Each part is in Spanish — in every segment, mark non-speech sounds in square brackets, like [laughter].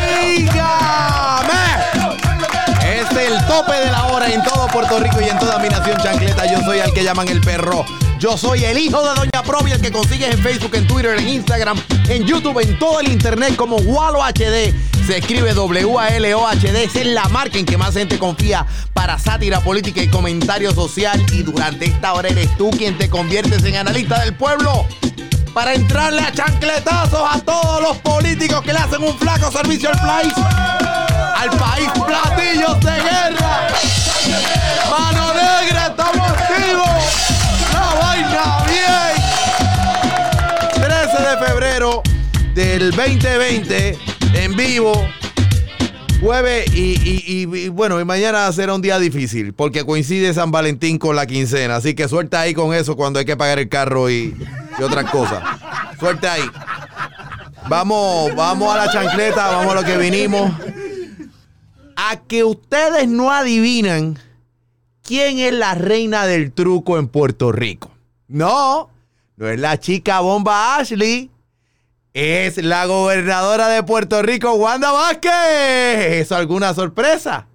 ¡Óigame! Es el tope de la hora en todo Puerto Rico y en toda mi nación chancleta. Yo soy al que llaman el perro. Yo soy el hijo de Doña Provi, el que consigues en Facebook, en Twitter, en Instagram, en YouTube, en todo el internet como Walo HD. Se escribe W-A-L-O-H-D. Es la marca en que más gente confía para sátira política y comentario social. Y durante esta hora eres tú quien te conviertes en analista del pueblo para entrarle a chancletazos a todos los políticos que le hacen un flaco servicio al país. Al país, platillos de guerra. Mano negra, estamos activos. La vaina bien. 13 de febrero del 2020, en vivo. Jueves y, y- bueno, y mañana será un día difícil porque coincide San Valentín con la quincena. Así que suerte ahí con eso cuando hay que pagar el carro y, y otras cosas. Suerte ahí. Vamos, vamos a la chancleta, vamos a lo que vinimos. A que ustedes no adivinan quién es la reina del truco en Puerto Rico. No, no es la chica bomba Ashley. Es la gobernadora de Puerto Rico, Wanda Vázquez. ¿Eso alguna sorpresa?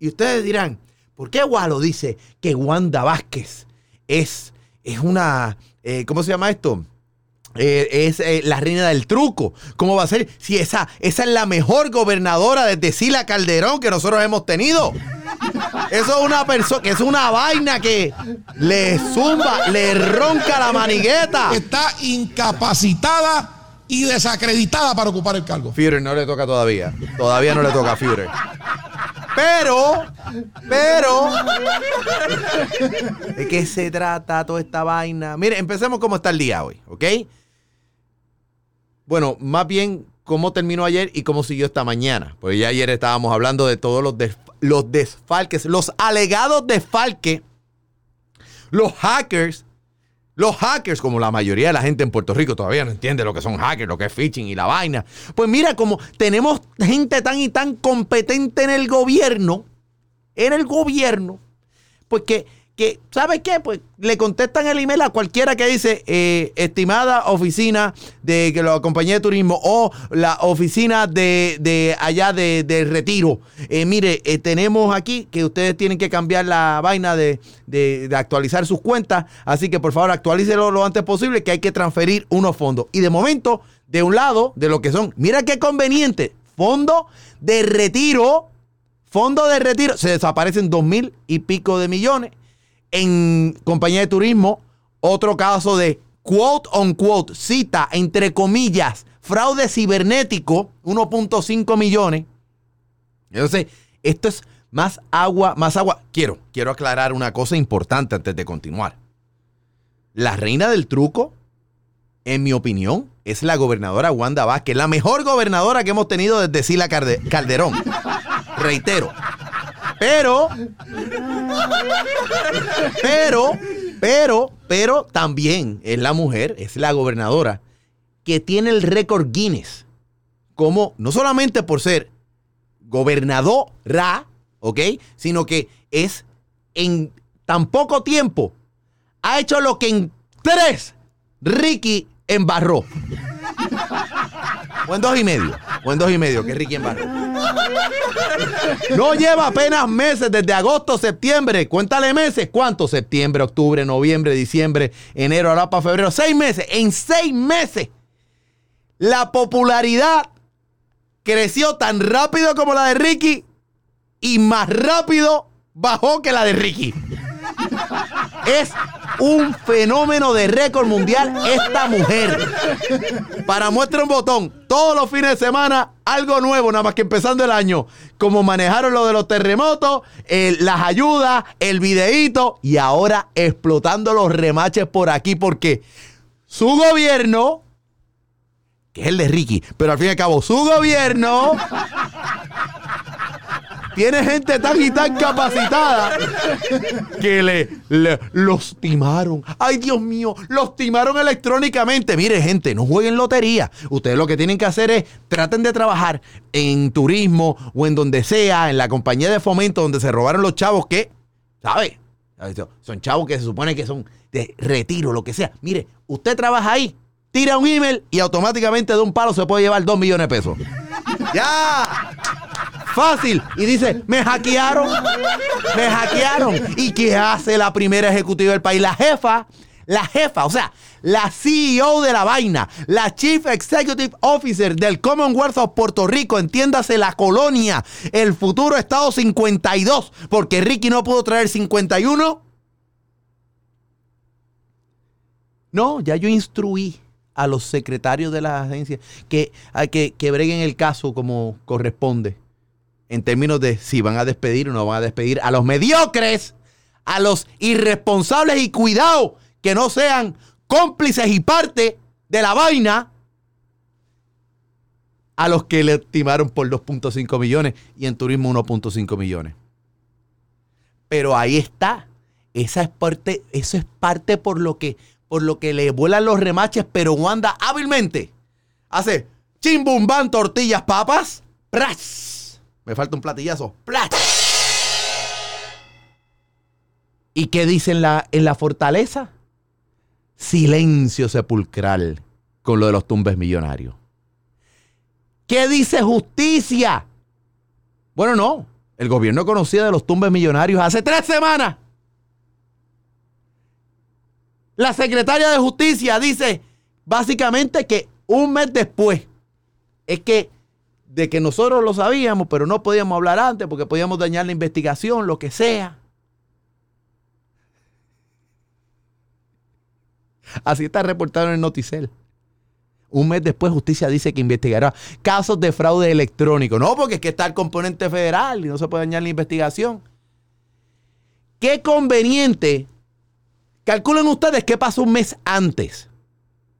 Y ustedes dirán, ¿por qué Walo dice que Wanda Vázquez es, es una, eh, ¿cómo se llama esto? Eh, es eh, la reina del truco. ¿Cómo va a ser? Si esa, esa es la mejor gobernadora desde Sila Calderón que nosotros hemos tenido. Eso es una persona, que es una vaina que le zumba, le ronca la manigueta. Está incapacitada y desacreditada para ocupar el cargo. Führer no le toca todavía. Todavía no le toca a Führer. Pero, pero, ¿de qué se trata toda esta vaina? Mire, empecemos cómo está el día hoy, ¿ok? Bueno, más bien cómo terminó ayer y cómo siguió esta mañana. Porque ya ayer estábamos hablando de todos los, los desfalques, los alegados desfalques, los hackers los hackers, como la mayoría de la gente en Puerto Rico todavía no entiende lo que son hackers, lo que es phishing y la vaina. Pues mira, como tenemos gente tan y tan competente en el gobierno, en el gobierno, pues que, que ¿sabes qué? Pues le contestan el email a cualquiera que dice, eh, estimada oficina de la compañía de turismo o la oficina de, de allá de, de retiro. Eh, mire, eh, tenemos aquí que ustedes tienen que cambiar la vaina de, de- de actualizar sus cuentas, así que por favor actualícelo lo antes posible que hay que transferir unos fondos. Y de momento, de un lado, de lo que son, mira qué conveniente, fondo de retiro fondo de retiro, se desaparecen dos mil y pico de millones. En compañía de turismo, otro caso de quote on quote, cita, entre comillas, fraude cibernético, 1.5 millones. Entonces, esto es más agua, más agua. Quiero, quiero aclarar una cosa importante antes de continuar. La reina del truco, en mi opinión, es la gobernadora Wanda Vázquez, la mejor gobernadora que hemos tenido desde Sila Calderón. Reitero. Pero, pero, pero, pero también es la mujer, es la gobernadora que tiene el récord Guinness como no solamente por ser gobernadora, ¿ok? Sino que es en tan poco tiempo ha hecho lo que en tres Ricky embarró. O en dos y medio. O en dos y medio, que Ricky embarró. No lleva apenas meses, desde agosto, septiembre. Cuéntale meses. ¿Cuántos? Septiembre, octubre, noviembre, diciembre, enero, ahora para febrero. Seis meses. En seis meses. La popularidad creció tan rápido como la de Ricky y más rápido bajó que la de Ricky. Es un fenómeno de récord mundial esta mujer. Para muestra un botón, todos los fines de semana, algo nuevo, nada más que empezando el año. Como manejaron lo de los terremotos, las ayudas, el videíto y ahora explotando los remaches por aquí porque su gobierno que es el de Ricky. Pero al fin y al cabo, su gobierno tiene gente tan y tan capacitada que le, le- los timaron. Ay, Dios mío, los timaron electrónicamente. Mire, gente, no jueguen lotería. Ustedes lo que tienen que hacer es traten de trabajar en turismo o en donde sea, en la compañía de fomento donde se robaron los chavos que, ¿sabe? Son chavos que se supone que son de retiro, lo que sea. Mire, usted trabaja ahí, tira un email y automáticamente de un palo se puede llevar dos millones de pesos. ¡Ya! Fácil. Y dice, me hackearon. Me hackearon. ¿Y qué hace la primera ejecutiva del país? La jefa. La jefa, o sea, la CEO de la vaina, la Chief Executive Officer del Commonwealth of Puerto Rico, entiéndase la colonia, el futuro Estado 52, porque Ricky no pudo traer 51. No, ya yo instruí a los secretarios de las agencias que, que, que breguen el caso como corresponde en términos de si van a despedir o no van a despedir a los mediocres, a los irresponsables y cuidado que no sean cómplices y parte de la vaina, a los que le estimaron por 2.5 millones y en turismo 1.5 millones. Pero ahí está. Esa es parte, eso es parte por lo que, por lo que le vuelan los remaches, pero Wanda hábilmente hace chimbumban tortillas papas. ¡pras! Me falta un platillazo. ¿Y qué dice en la, en la fortaleza? Silencio sepulcral con lo de los tumbes millonarios. ¿Qué dice justicia? Bueno, no. El gobierno conocía de los tumbes millonarios hace tres semanas. La secretaria de justicia dice básicamente que un mes después es que de que nosotros lo sabíamos, pero no podíamos hablar antes porque podíamos dañar la investigación, lo que sea. Así está reportado en el Noticel. Un mes después, justicia dice que investigará casos de fraude electrónico. No, porque es que está el componente federal y no se puede dañar la investigación. Qué conveniente. Calculen ustedes qué pasó un mes antes.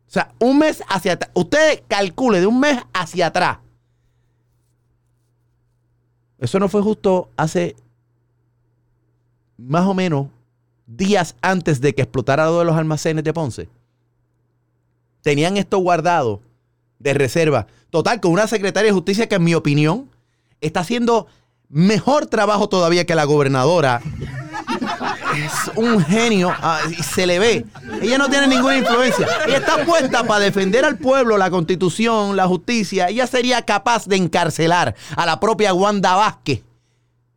O sea, un mes hacia atrás. Ustedes calculen de un mes hacia atrás. Eso no fue justo hace más o menos días antes de que explotara lo de los almacenes de Ponce. Tenían esto guardado de reserva. Total, con una secretaria de justicia que en mi opinión está haciendo mejor trabajo todavía que la gobernadora. Es un genio ah, y se le ve. Ella no tiene ninguna influencia. Ella está puesta para defender al pueblo, la constitución, la justicia. Ella sería capaz de encarcelar a la propia Wanda Vázquez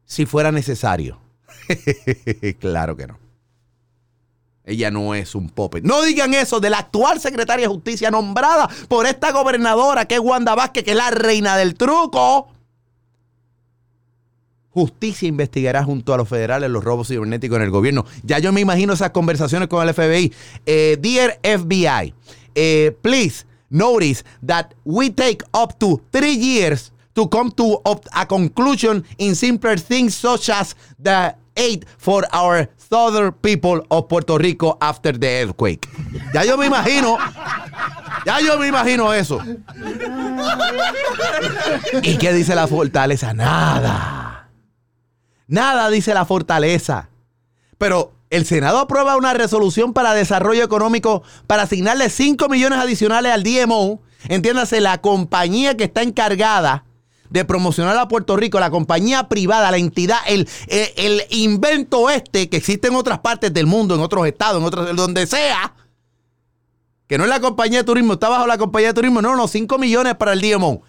si fuera necesario. [laughs] claro que no. Ella no es un puppet. No digan eso de la actual secretaria de justicia nombrada por esta gobernadora que es Wanda Vázquez, que es la reina del truco. Justicia investigará junto a los federales los robos cibernéticos en el gobierno. Ya yo me imagino esas conversaciones con el FBI. Eh, dear FBI, eh, please notice that we take up to three years to come to a conclusion in simpler things such as the aid for our southern people of Puerto Rico after the earthquake. Ya yo me imagino, ya yo me imagino eso. ¿Y qué dice la fortaleza? Nada. Nada dice la fortaleza. Pero el Senado aprueba una resolución para desarrollo económico para asignarle 5 millones adicionales al DMO. Entiéndase, la compañía que está encargada de promocionar a Puerto Rico, la compañía privada, la entidad, el, el, invento este que existe en otras partes del mundo, en otros estados, en otros, donde sea, que no es la compañía de turismo, está bajo la compañía de turismo, no, no, 5 millones para el DMO.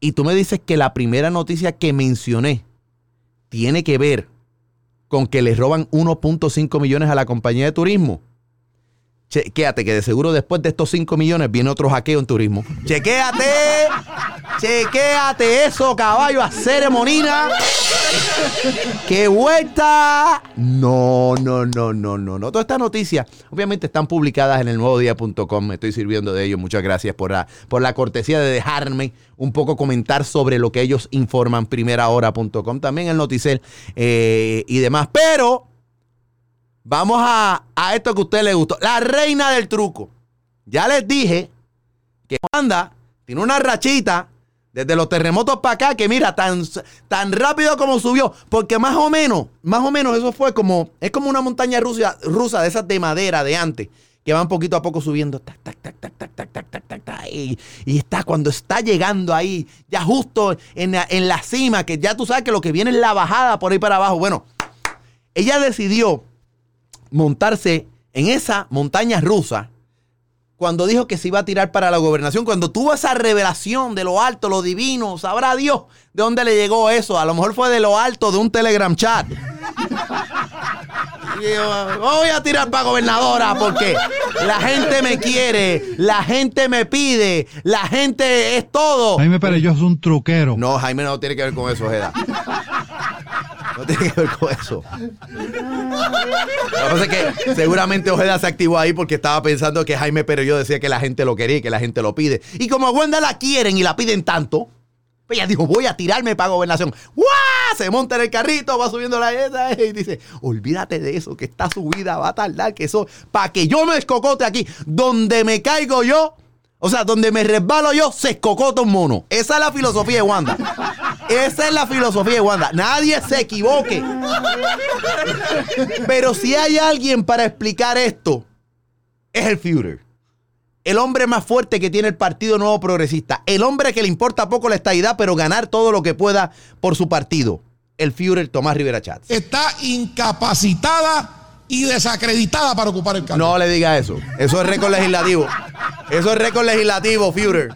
Y tú me dices que la primera noticia que mencioné tiene que ver con que le roban 1.5 millones a la compañía de turismo. Chequéate que de seguro después de estos 5 millones viene otro hackeo en turismo. Chequéate. Chequéate eso, caballo, a ceremonina. ¡Qué vuelta! No, no, no, no, no, no. Todas estas noticias, obviamente, están publicadas en el nuevodía.com. Me estoy sirviendo de ellos. Muchas gracias por la, por la cortesía de dejarme un poco comentar sobre lo que ellos informan. Primerahora.com, también el Noticel eh, y demás. Pero vamos a, a esto que a usted le gustó. La reina del truco. Ya les dije que Wanda tiene una rachita desde los terremotos para acá que mira, tan, tan rápido como subió, porque más o menos, más o menos eso fue como, es como una montaña rusa, rusa de esas de madera de antes, que van poquito a poco subiendo, y, está cuando está llegando ahí, ya justo en en la cima, que ya tú sabes que lo que viene es la bajada por ahí para abajo. Bueno, ella decidió montarse en esa montaña rusa cuando dijo que se iba a tirar para la gobernación, cuando tuvo esa revelación de lo alto, lo divino, sabrá Dios de dónde le llegó eso. A lo mejor fue de lo alto de un Telegram chat. Y yo, voy a tirar para gobernadora porque la gente me quiere, la gente me pide, la gente es todo. Jaime Perello es un truquero. No, Jaime no tiene que ver con eso, Ojeda. No tiene que ver con eso. Lo que pasa es que seguramente Ojeda se activó ahí porque estaba pensando que Jaime pero yo decía que la gente lo quería y que la gente lo pide. Y como a Wanda la quieren y la piden tanto, pues ella dijo, voy a tirarme para gobernación. ¡Guau! Se monta en el carrito, va subiendo la esa y dice, olvídate de eso, que esta subida va a tardar, que eso, para que yo me escocote aquí, donde me caigo yo, o sea, donde me resbalo yo, se escocota un mono. Esa es la filosofía de Wanda. Esa es la filosofía de Wanda. Nadie se equivoque. Pero si hay alguien para explicar esto, es el Führer. El hombre más fuerte que tiene el Partido Nuevo Progresista. El hombre que le importa poco la estadidad, pero ganar todo lo que pueda por su partido. El Führer Tomás Rivera Chats. Está incapacitada y desacreditada para ocupar el cargo. No le diga eso. Eso es récord legislativo. Eso es récord legislativo, Führer.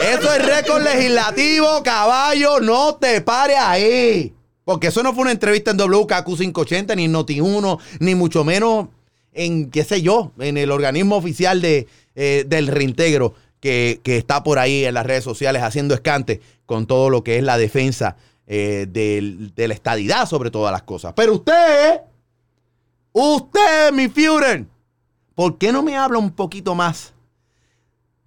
Eso es récord legislativo, caballo. No te pare ahí. Porque eso no fue una entrevista en WKQ580, ni en Noti1, ni mucho menos en, qué sé yo, en el organismo oficial de, eh, del reintegro que, que está por ahí en las redes sociales haciendo escante con todo lo que es la defensa eh, del- de la estadidad sobre todas las cosas. Pero usted, usted, mi Führer, ¿por qué no me habla un poquito más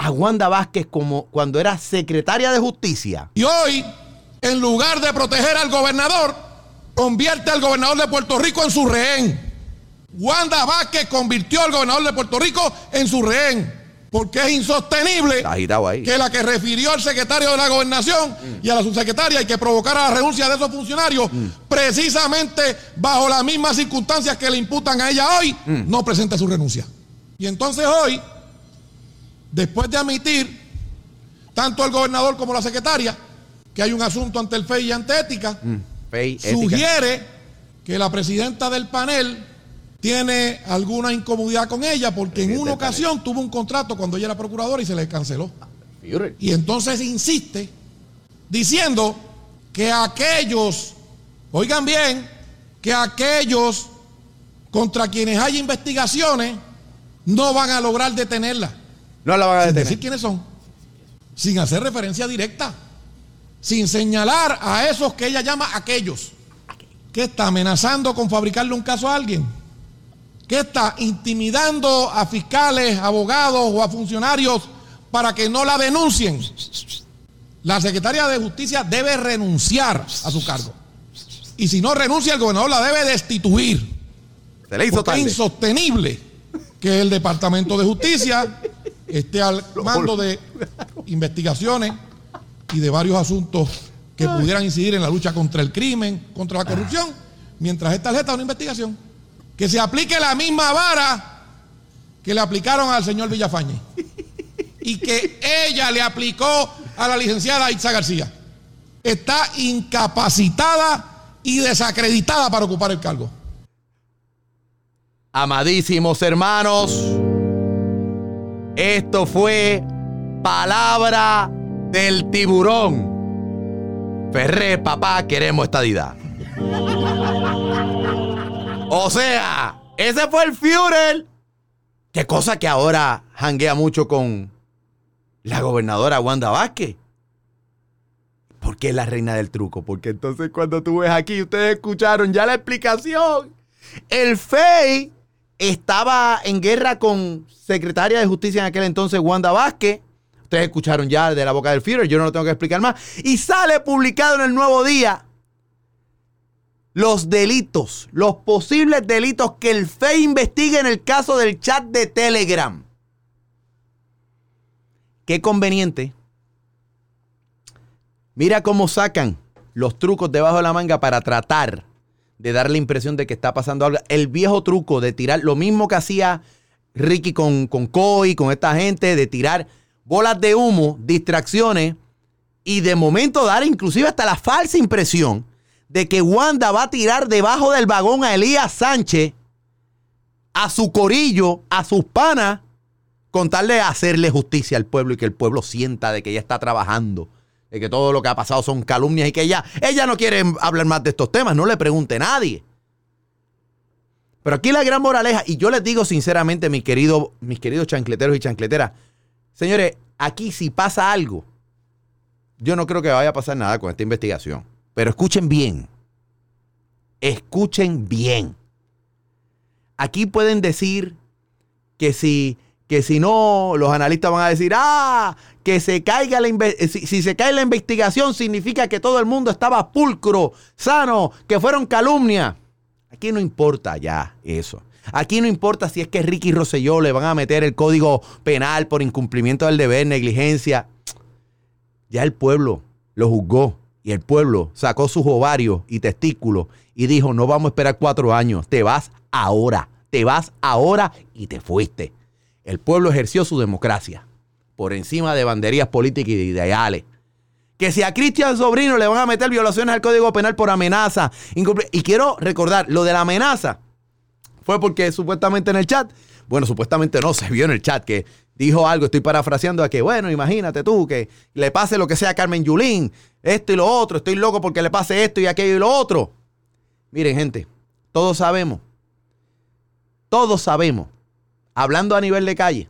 a Wanda Vázquez como cuando era secretaria de justicia? Y hoy, en lugar de proteger al gobernador, convierte al gobernador de Puerto Rico en su rehén. Wanda Vázquez convirtió al gobernador de Puerto Rico en su rehén. Porque es insostenible ahí. que la que refirió al secretario de la gobernación y a la subsecretaria y que provocara la renuncia de esos funcionarios, precisamente bajo las mismas circunstancias que le imputan a ella hoy, no presente su renuncia. Y entonces hoy, después de admitir tanto el gobernador como la secretaria que hay un asunto ante el FEI y ante ética, Fey, ética. sugiere que la presidenta del panel tiene alguna incomodidad con ella porque en una panel. ocasión tuvo un contrato cuando ella era procuradora y se le canceló. Y entonces insiste diciendo que aquellos, oigan bien, que aquellos contra quienes hay investigaciones no van a lograr detenerla. No la van a Sin detener. decir quiénes son. Sin hacer referencia directa. Sin señalar a esos que ella llama aquellos. ¿Qué está amenazando con fabricarle un caso a alguien? ¿Qué está intimidando a fiscales, abogados o a funcionarios para que no la denuncien? La secretaria de Justicia debe renunciar a su cargo. Y si no renuncia, el gobernador la debe destituir. Se le hizo Porque es insostenible que el Departamento de Justicia esté al [laughs] mando de investigaciones y de varios asuntos que pudieran incidir en la lucha contra el crimen, contra la corrupción, mientras esta tarjeta es una investigación. Que se aplique la misma vara que le aplicaron al señor Villafañe y que ella le aplicó a la licenciada Itza García. Está incapacitada y desacreditada para ocupar el cargo. Amadísimos hermanos, esto fue palabra del tiburón. Ferré, papá, queremos estadidad. [laughs] O sea, ese fue el Führer. Qué cosa que ahora janguea mucho con la gobernadora Wanda Vázquez. ¿Por qué es la reina del truco? Porque entonces cuando tú ves aquí, ustedes escucharon ya la explicación. El FEI estaba en guerra con secretaria de justicia en aquel entonces, Wanda Vázquez. Ustedes escucharon ya de la boca del Führer, yo no lo tengo que explicar más. Y sale publicado en el nuevo día los delitos, los posibles delitos que el FEI investiga en el caso del chat de Telegram. Qué conveniente. Mira cómo sacan los trucos debajo de la manga para tratar de dar la impresión de que está pasando algo. El viejo truco de tirar lo mismo que hacía Ricky con, con Coy, con esta gente, de tirar bolas de humo, distracciones y de momento dar inclusive hasta la falsa impresión de que Wanda va a tirar debajo del vagón a Elías Sánchez, a su corillo, a sus panas, contarle de hacerle justicia al pueblo y que el pueblo sienta de que ella está trabajando, de que todo lo que ha pasado son calumnias y que ella, ella no quiere hablar más de estos temas, no le pregunte a nadie. Pero aquí la gran moraleja, y yo les digo sinceramente, mis, queridos, mis queridos chancleteros y chancleteras, señores, aquí si pasa algo, yo no creo que vaya a pasar nada con esta investigación. Pero escuchen bien. Escuchen bien. Aquí pueden decir que si, que si no, los analistas van a decir, ah, que se caiga la si, si se cae la investigación significa que todo el mundo estaba pulcro, sano, que fueron calumnias. Aquí no importa ya eso. Aquí no importa si es que Ricky Rosselló le van a meter el código penal por incumplimiento del deber, negligencia. Ya el pueblo lo juzgó y el pueblo sacó sus ovarios y testículos y dijo, no vamos a esperar cuatro años, te vas ahora, te vas ahora y te fuiste. El pueblo ejerció su democracia por encima de banderías políticas y de ideales. Que si a Cristian Sobrino le van a meter violaciones al Código Penal por amenaza. Y quiero recordar, lo de la amenaza fue porque supuestamente en el chat, bueno, supuestamente no, se vio en el chat que dijo algo, estoy parafraseando a que, bueno, imagínate tú, que le pase lo que sea a Carmen Yulín, esto y lo otro, estoy loco porque le pase esto y aquello y lo otro. Miren, gente, todos sabemos, todos sabemos, hablando a nivel de calle,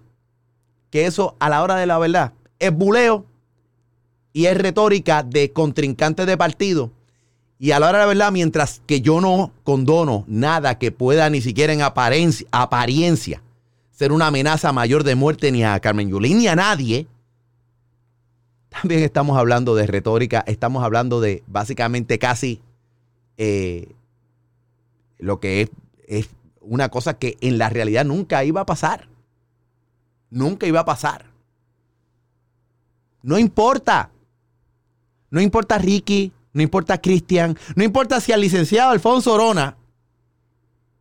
que eso a la hora de la verdad es buleo y es retórica de contrincantes de partido. Y a la hora de la verdad, mientras que yo no condono nada que pueda ni siquiera en apariencia, ser una amenaza mayor de muerte ni a Carmen Yulín ni a nadie. También estamos hablando de retórica, estamos hablando de básicamente casi eh, lo que es una cosa que en la realidad nunca iba a pasar. Nunca iba a pasar. No importa. No importa Ricky, no importa Cristian, no importa si al licenciado Alfonso Orona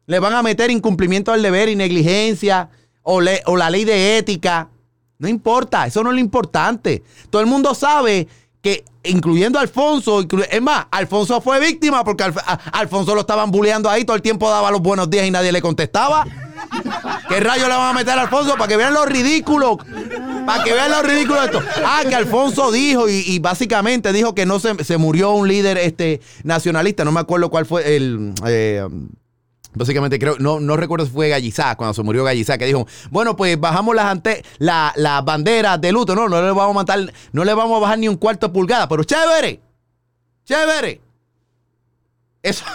le van a meter incumplimiento del deber y negligencia o, la ley de ética. No importa, eso no es lo importante. Todo el mundo sabe que, incluyendo a Alfonso, es más, Alfonso fue víctima porque Alfonso lo estaban bulleando ahí, todo el tiempo daba los buenos días y nadie le contestaba. ¿Qué rayo le van a meter a Alfonso? Para que vean lo ridículo. Para que vean lo ridículo de esto. Ah, que Alfonso dijo y, básicamente dijo que no se, se, murió un líder este, nacionalista. No me acuerdo cuál fue el. Eh, Básicamente creo, no, no recuerdo si fue Gallizá, cuando se murió Gallizá, que dijo, bueno, pues bajamos las ante la, la banderas de luto, no, no le vamos a matar, no le vamos a bajar ni un cuarto pulgada, pero chévere, chévere. Eso,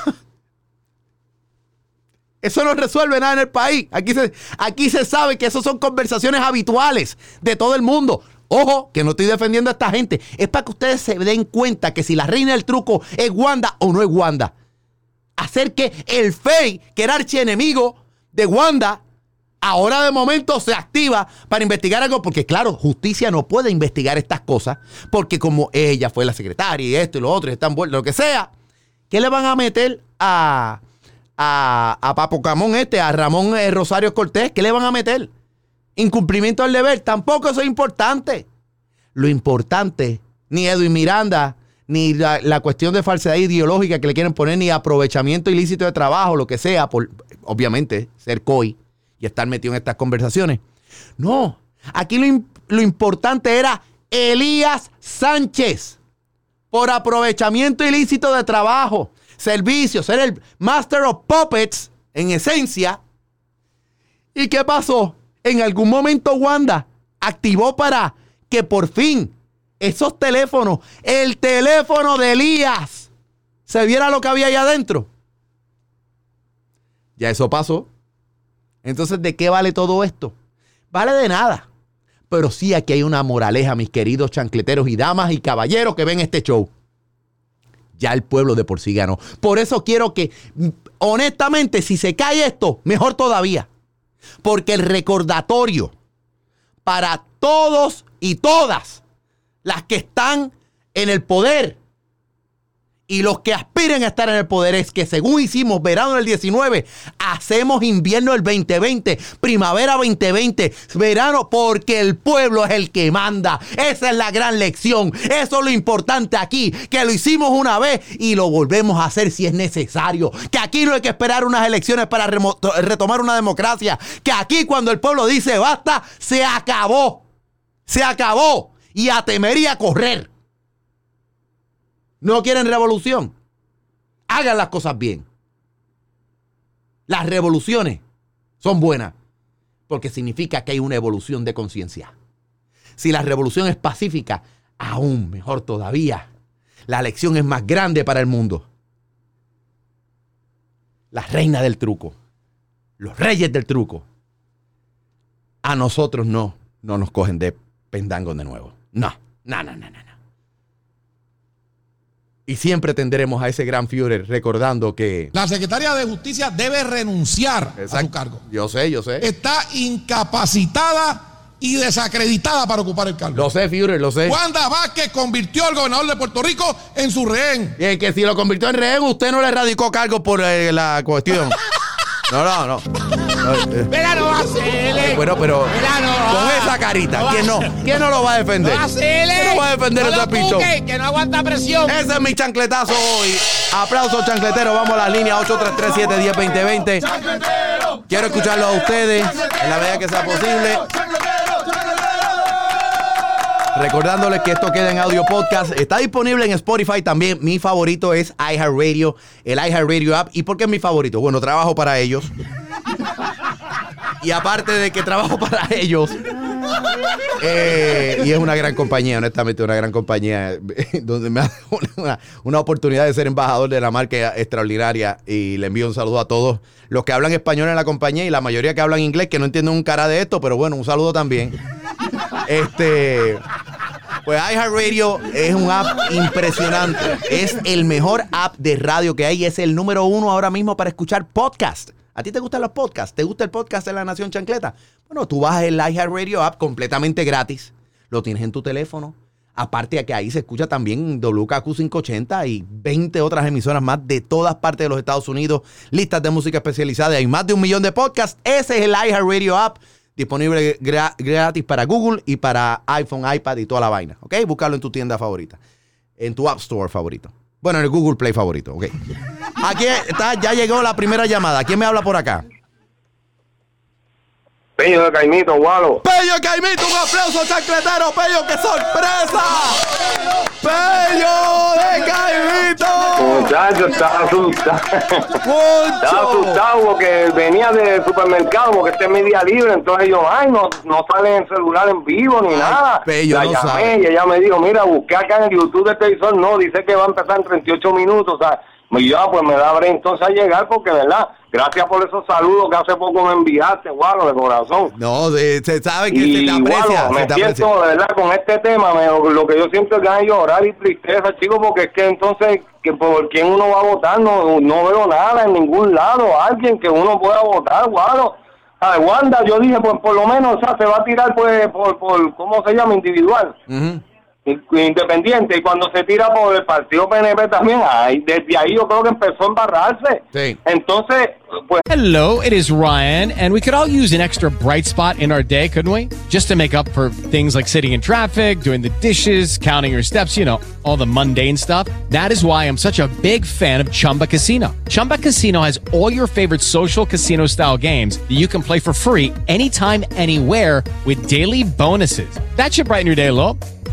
eso no resuelve nada en el país. Aquí se, aquí se sabe que eso son conversaciones habituales de todo el mundo. Ojo, que no estoy defendiendo a esta gente. Es para que ustedes se den cuenta que si la reina del truco es Wanda o no es Wanda hacer que el FEI, que era archienemigo de Wanda, ahora de momento se activa para investigar algo, porque claro, justicia no puede investigar estas cosas, porque como ella fue la secretaria y esto y lo otro, y están lo que sea, ¿qué le van a meter a, a, a Papo Camón este, a Ramón eh, Rosario Cortés? ¿Qué le van a meter? Incumplimiento del deber, tampoco eso es importante. Lo importante, ni Edwin Miranda, ni la, cuestión de falsedad ideológica que le quieren poner, ni aprovechamiento ilícito de trabajo, lo que sea, por obviamente ser COI y estar metido en estas conversaciones. No, aquí lo, lo importante era Elías Sánchez por aprovechamiento ilícito de trabajo, servicios, ser el Master of Puppets en esencia. ¿Y qué pasó? En algún momento Wanda activó para que por fin esos teléfonos, el teléfono de Elías, se viera lo que había ahí adentro. Ya eso pasó. Entonces, ¿de qué vale todo esto? Vale de nada. Pero sí aquí hay una moraleja, mis queridos chancleteros y damas y caballeros que ven este show. Ya el pueblo de por sí ganó. Por eso quiero que, honestamente, si se cae esto, mejor todavía. Porque el recordatorio para todos y todas las que están en el poder y los que aspiren a estar en el poder es que según hicimos verano del 19, hacemos invierno del 2020, primavera 2020, verano porque el pueblo es el que manda. Esa es la gran lección. Eso es lo importante aquí, que lo hicimos una vez y lo volvemos a hacer si es necesario. Que aquí no hay que esperar unas elecciones para retomar una democracia. Que aquí cuando el pueblo dice basta, se acabó. Se acabó. Y a temer y a correr. No quieren revolución. Hagan las cosas bien. Las revoluciones son buenas porque significa que hay una evolución de conciencia. Si la revolución es pacífica, aún mejor todavía. La lección es más grande para el mundo. La reina del truco, los reyes del truco, a nosotros no, no nos cogen de pendango de nuevo. No, no, no, no, no. Y siempre tendremos a ese gran Führer recordando que... La secretaria de Justicia debe renunciar a su cargo. Yo sé, yo sé. Está incapacitada y desacreditada para ocupar el cargo. Lo sé, Führer, lo sé. Wanda Vázquez convirtió al gobernador de Puerto Rico en su rehén. Y que si lo convirtió en rehén, usted no le radicó cargo por eh, la cuestión. [laughs] No, no, no. Mira, no va a ser. Bueno, pero con esa carita, ¿quién no, ¿quién no lo va a defender? No va a ser. ¿Quién no va a defender ese picho? Que no aguanta presión. Ese es mi chancletazo hoy. Aplausos, chancletero. Vamos a la línea 833-710-2020. Quiero escucharlo a ustedes en la medida que sea posible. Recordándoles que esto queda en audio podcast. Está disponible en Spotify también. Mi favorito es iHeartRadio, el iHeartRadio app. ¿Y por qué es mi favorito? Bueno, trabajo para ellos. Y aparte de que trabajo para ellos, eh, y es una gran compañía, honestamente, una gran compañía, donde me da una, una, oportunidad de ser embajador de la marca extraordinaria. Y le envío un saludo a todos los que hablan español en la compañía y la mayoría que hablan inglés, que no entienden un cara de esto, pero bueno, un saludo también. Este. Pues iHeartRadio es un app impresionante. Es el mejor app de radio que hay. Es el número uno ahora mismo para escuchar podcast. ¿A ti te gustan los podcasts? ¿Te gusta el podcast de La Nación Chancleta? Bueno, tú bajas el iHeartRadio app completamente gratis. Lo tienes en tu teléfono. Aparte de que ahí se escucha también WKQ 580 y 20 otras emisoras más de todas partes de los Estados Unidos, listas de música especializada. Hay más de un millón de podcasts. Ese es el iHeartRadio app disponible gratis para Google y para iPhone, iPad y toda la vaina. ¿Ok? Búscalo en tu tienda favorita, en tu App Store favorito. Bueno, en el Google Play favorito. Ok. [laughs] Aquí está, ya llegó la primera llamada. ¿Quién me habla por acá? Pello de Caimito, Gualo. Pello de Caimito, un aplauso chancletero, Pello, qué sorpresa. Pello de Caimito. Muchacho, estaba asustado. Estaba asustado porque venía del supermercado, porque este es mi día libre, entonces yo, ay, no, no sale el celular en vivo ni nada. Pello, la no llamé sabe. y ella me dijo, mira, busqué acá en el YouTube de televisor, no, dice que va a empezar en 38 minutos, o sea, y yo, ah, pues me da habré entonces a llegar porque, ¿verdad? Gracias por esos saludos que hace poco me enviaste, Gualo, de corazón. No, de- se sabe que Y se te aprecia. se me te aprecia. siento, de verdad, con este tema, me- lo que yo siento es llorar y tristeza, chicos, porque es que entonces, que ¿por quién uno va a votar? No, no veo nada en ningún lado, alguien que uno pueda votar, guado. A Wanda, yo dije, pues por lo menos, o sea, se va a tirar, pues, por, por ¿cómo se llama? Individual. Eh, independiente, y cuando se tira por el partido PNP también, ay, desde ahí yo creo que empezó a embarrarse. Sí. Entonces, pues, Hello, it is Ryan, and we could all use an extra bright spot in our day, couldn't we? Just to make up for things like sitting in traffic, doing the dishes, counting your steps, you know, all the mundane stuff. That is why I'm such a big fan of Chumba Casino. Chumba Casino has all your favorite social casino style games that you can play for free anytime, anywhere with daily bonuses. That should brighten your day a little.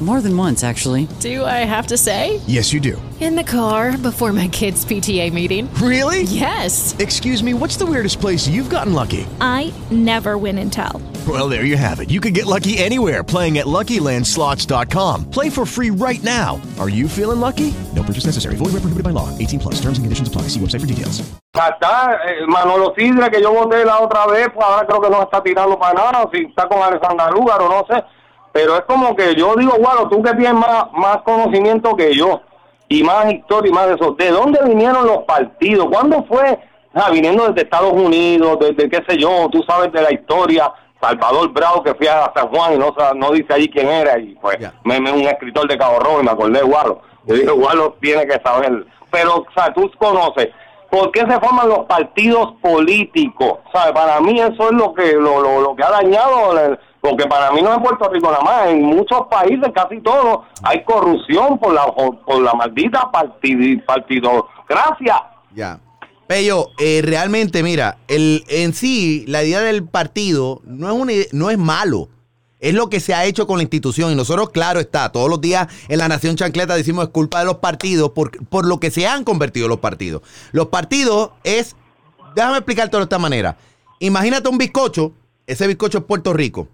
More than once, actually. Do I have to say? Yes, you do. In the car before my kids' PTA meeting. Really? Yes. Excuse me, what's the weirdest place you've gotten lucky? I never win and tell. Well, there you have it. You can get lucky anywhere playing at LuckyLandSlots.com. Play for free right now. Are you feeling lucky? No purchase necessary. Void where prohibited by law. 18 plus. Terms and conditions apply. See website for details. Está eh, Manolo Sidre, que yo voté la otra vez, pues ahora creo que no está tirando para nada, o si está con Alexandra Lúgaro, no sé. Pero es como que yo digo, bueno, tú que tienes más, más conocimiento que yo, y más historia y más de eso, ¿de dónde vinieron los partidos? ¿Cuándo fue? Ah, viniendo desde Estados Unidos, desde qué sé yo, tú sabes de la historia. Salvador Bravo, que fui a San Juan y no, no dice ahí quién era, y pues me, me- un escritor de Cabo Rojo y me acordé de Gualo. Yo dije, Gualo tiene que saber. Pero, o sea, tú conoces, ¿por qué se forman los partidos políticos? ¿Sabes? Para mí eso es lo que lo, lo, lo que ha dañado, el- porque para mí no es Puerto Rico nada más, en muchos países, casi todos, hay corrupción por la, por la maldita partid, partidocracia. Ya. Pello, eh, realmente, mira, el, en sí, la idea del partido no es, una no es malo. Es lo que se ha hecho con la institución. Y nosotros, claro está, todos los días en la Nación Chancleta decimos es culpa de los partidos por, por lo que se han convertido los partidos. Los partidos es, déjame explicártelo de esta manera. Imagínate un bizcocho, ese bizcocho es Puerto Rico.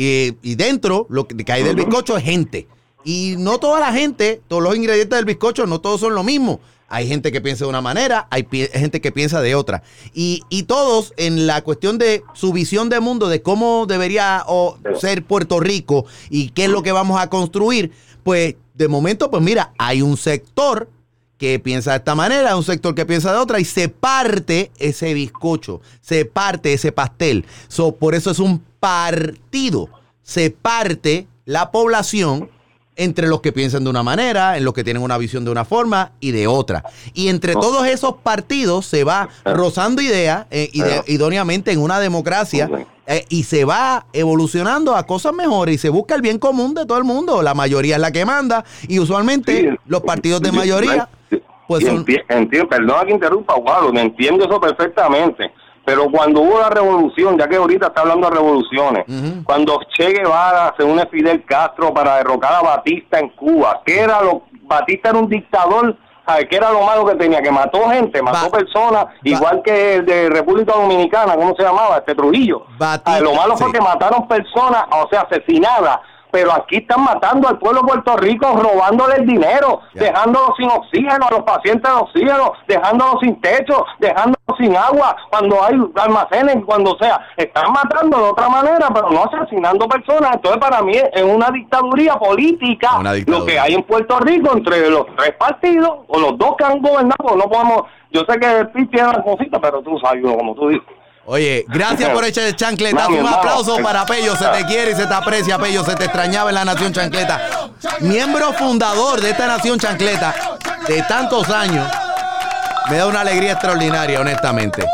Y, y dentro, lo que hay del bizcocho es gente. Y no toda la gente, todos los ingredientes del bizcocho, no todos son lo mismo. Hay gente que piensa de una manera, hay gente que piensa de otra. Y, y todos en la cuestión de su visión de mundo, de cómo debería o, ser Puerto Rico y qué es lo que vamos a construir, pues de momento, pues mira, hay un sector que piensa de esta manera, un sector que piensa de otra y se parte ese bizcocho, se parte ese pastel. So, por eso es un partido. Se parte la población entre los que piensan de una manera, en los que tienen una visión de una forma y de otra. Y entre todos esos partidos se va rozando ideas eh, ide- idóneamente en una democracia eh, y se va evolucionando a cosas mejores y se busca el bien común de todo el mundo. La mayoría es la que manda y usualmente los partidos de mayoría pues son... entiendo, perdona que interrumpa, Guado, me entiendo eso perfectamente. Pero cuando hubo la revolución, ya que ahorita está hablando de revoluciones, cuando Che Guevara se une a Fidel Castro para derrocar a Batista en Cuba, ¿qué era lo? Batista era un dictador. ¿qué era lo malo que tenía? Que mató gente, mató personas, igual que el de República Dominicana, ¿cómo se llamaba? Este Trujillo. Lo malo fue que mataron personas, o sea, asesinadas. Pero aquí están matando al pueblo de Puerto Rico, robándole el dinero, dejándolos sin oxígeno a los pacientes de oxígeno, dejándolos sin techo, dejándolos sin agua, cuando hay almacenes, cuando sea. Están matando de otra manera, pero no asesinando personas. Entonces, para mí es una dictaduría política Una lo que hay en Puerto Rico entre los tres partidos, o los dos que han gobernado, no podemos. Yo sé que el PIB tiene las cositas, pero tú sabes, como tú dices. Oye, gracias por echar el mi Un aplauso para Pello. Se te quiere y se te aprecia, Pello. Se te extrañaba en la Nación Chancleta. Miembro fundador de esta Nación Chancleta de tantos años. Me da una alegría extraordinaria, honestamente.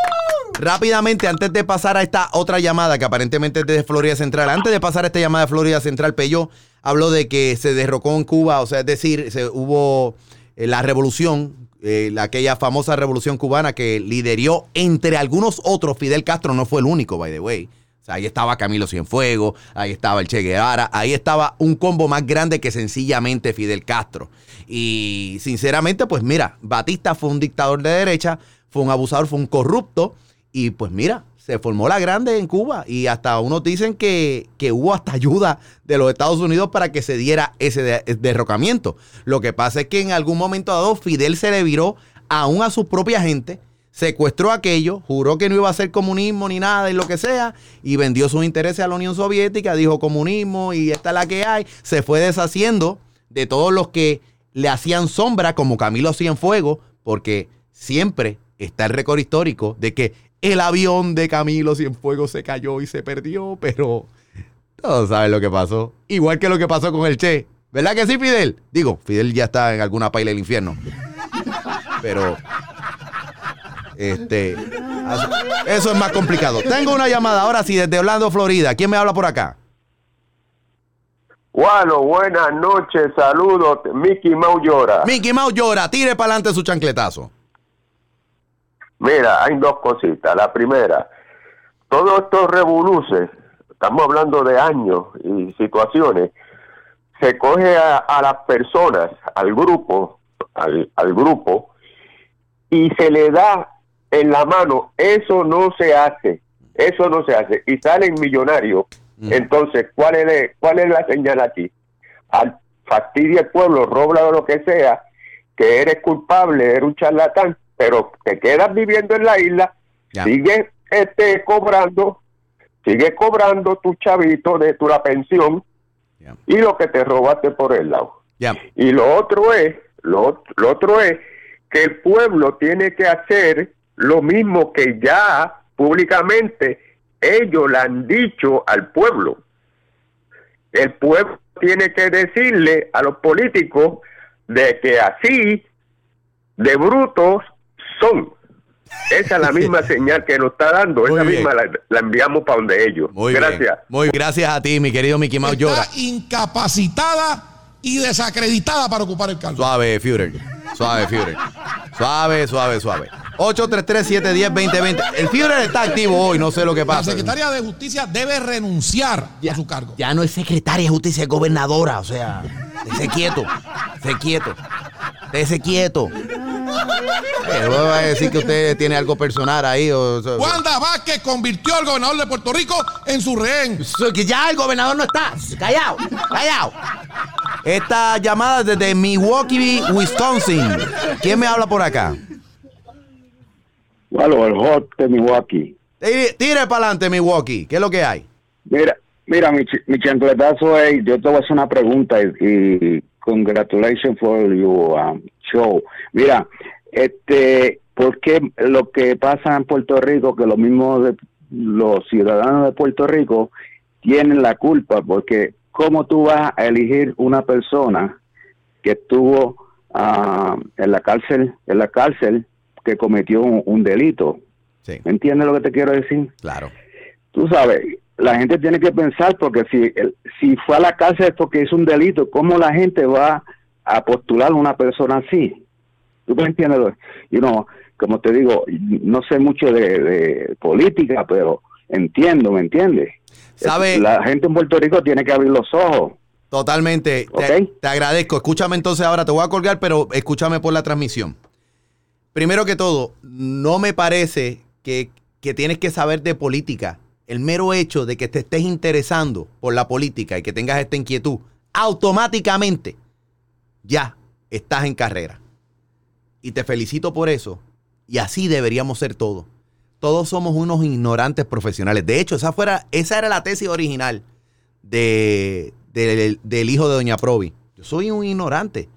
Rápidamente, antes de pasar a esta otra llamada que aparentemente es de Florida Central, antes de pasar a esta llamada de Florida Central, Pello habló de que se derrocó en Cuba, o sea, es decir, se, hubo eh, la revolución, eh, la- aquella famosa revolución cubana que lideró entre algunos otros, Fidel Castro no fue el único, by the way. O sea, ahí estaba Camilo Cienfuegos, ahí estaba el Che Guevara, ahí estaba un combo más grande que sencillamente Fidel Castro. Y sinceramente, pues mira, Batista fue un dictador de derecha, fue un abusador, fue un corrupto. Y pues mira, se formó la grande en Cuba. Y hasta unos dicen que, que hubo hasta ayuda de los Estados Unidos para que se diera ese de- derrocamiento. Lo que pasa es que en algún momento dado Fidel se le viró aún a su propia gente secuestró aquello, juró que no iba a hacer comunismo ni nada y lo que sea, y vendió sus intereses a la Unión Soviética, dijo comunismo y esta es la que hay, se fue deshaciendo de todos los que le hacían sombra, como Camilo Cienfuegos, porque siempre está el récord histórico de que el avión de Camilo Cienfuegos se cayó y se perdió, pero todos saben lo que pasó. Igual que lo que pasó con el Che. ¿Verdad que sí, Fidel? Digo, Fidel ya está en alguna paila del infierno. Pero este, eso es más complicado. Tengo una llamada ahora sí desde Orlando, Florida. ¿Quién me habla por acá? Bueno, buenas noches, saludos. Mickey Mouse llora. Mickey Mouse llora, tire para adelante su chancletazo. Mira, hay dos cositas. La primera, todos estos revoluces, estamos hablando de años y situaciones, se coge a, a las personas, al grupo, al, al grupo, y se le da en la mano. Eso no se hace. Eso no se hace. Y salen millonarios. Entonces, ¿cuál es, ¿cuál es la señal aquí? Al fastidia el pueblo, robla o lo que sea, que eres culpable, eres un charlatán, pero te quedas viviendo en la isla, sigues este, cobrando, sigues cobrando tu chavito de tu la pensión y lo que te robaste por el lado. Y lo otro es, lo, lo otro es que el pueblo tiene que hacer lo mismo que ya públicamente ellos le han dicho al pueblo. El pueblo tiene que decirle a los políticos de que así de brutos son. Esa es la [laughs] misma señal que nos está dando. Esa misma la, la enviamos para donde ellos. Muy Gracias. bien. Muy gracias a ti, mi querido Mickey Mouse llora. Está incapacitada y desacreditada para ocupar el cargo. Suave, Führer. Suave, Führer. Suave, suave, suave. 833-710-2020. El Führer está activo hoy, no sé lo que La pasa. secretaria de Justicia debe renunciar a su cargo. Ya no es secretaria de justicia, es gobernadora. O sea, esté quieto. Esté quieto. Esté quieto. Eh, voy a decir que usted tiene algo personal ahí. O, o- Wanda Vázquez convirtió al gobernador de Puerto Rico en su rehén. Que ya el gobernador no está. Callado, callado. Esta llamada desde Milwaukee, Wisconsin. ¿Quién me habla por acá? Bueno, el hot de Milwaukee. Tire, tire para adelante, Milwaukee. ¿Qué es lo que hay? Mira, mira, mi, ch- mi chancletazo es, yo te voy a hacer una pregunta y, y congratulations for your um, show. Mira, este, ¿por qué lo que pasa en Puerto Rico, que lo mismo de los ciudadanos de Puerto Rico tienen la culpa? Porque ¿cómo tú vas a elegir una persona que estuvo ah, en la cárcel, en la cárcel, que cometió un, un delito? ¿Me entiendes lo que te quiero decir? Claro. Tú sabes, la gente tiene que pensar porque si el- si fue a la cárcel es porque hizo un delito, ¿cómo la gente va a postular a una persona así? ¿Tú me entiendes? You know, como te digo, no sé mucho de, de política, pero entiendo, ¿me entiendes? ¿Sabe? La gente en Puerto Rico tiene que abrir los ojos. Totalmente. Te, te agradezco. Escúchame entonces ahora, te voy a colgar, pero escúchame por la transmisión. Primero que todo, no me parece que, que tienes que saber de política. El mero hecho de que te estés interesando por la política y que tengas esta inquietud, automáticamente ya estás en carrera. Y te felicito por eso. Y así deberíamos ser todos. Todos somos unos ignorantes profesionales. De hecho, esa, fuera, esa era la tesis original de, del- del hijo de Doña Provi. Yo soy un ignorante.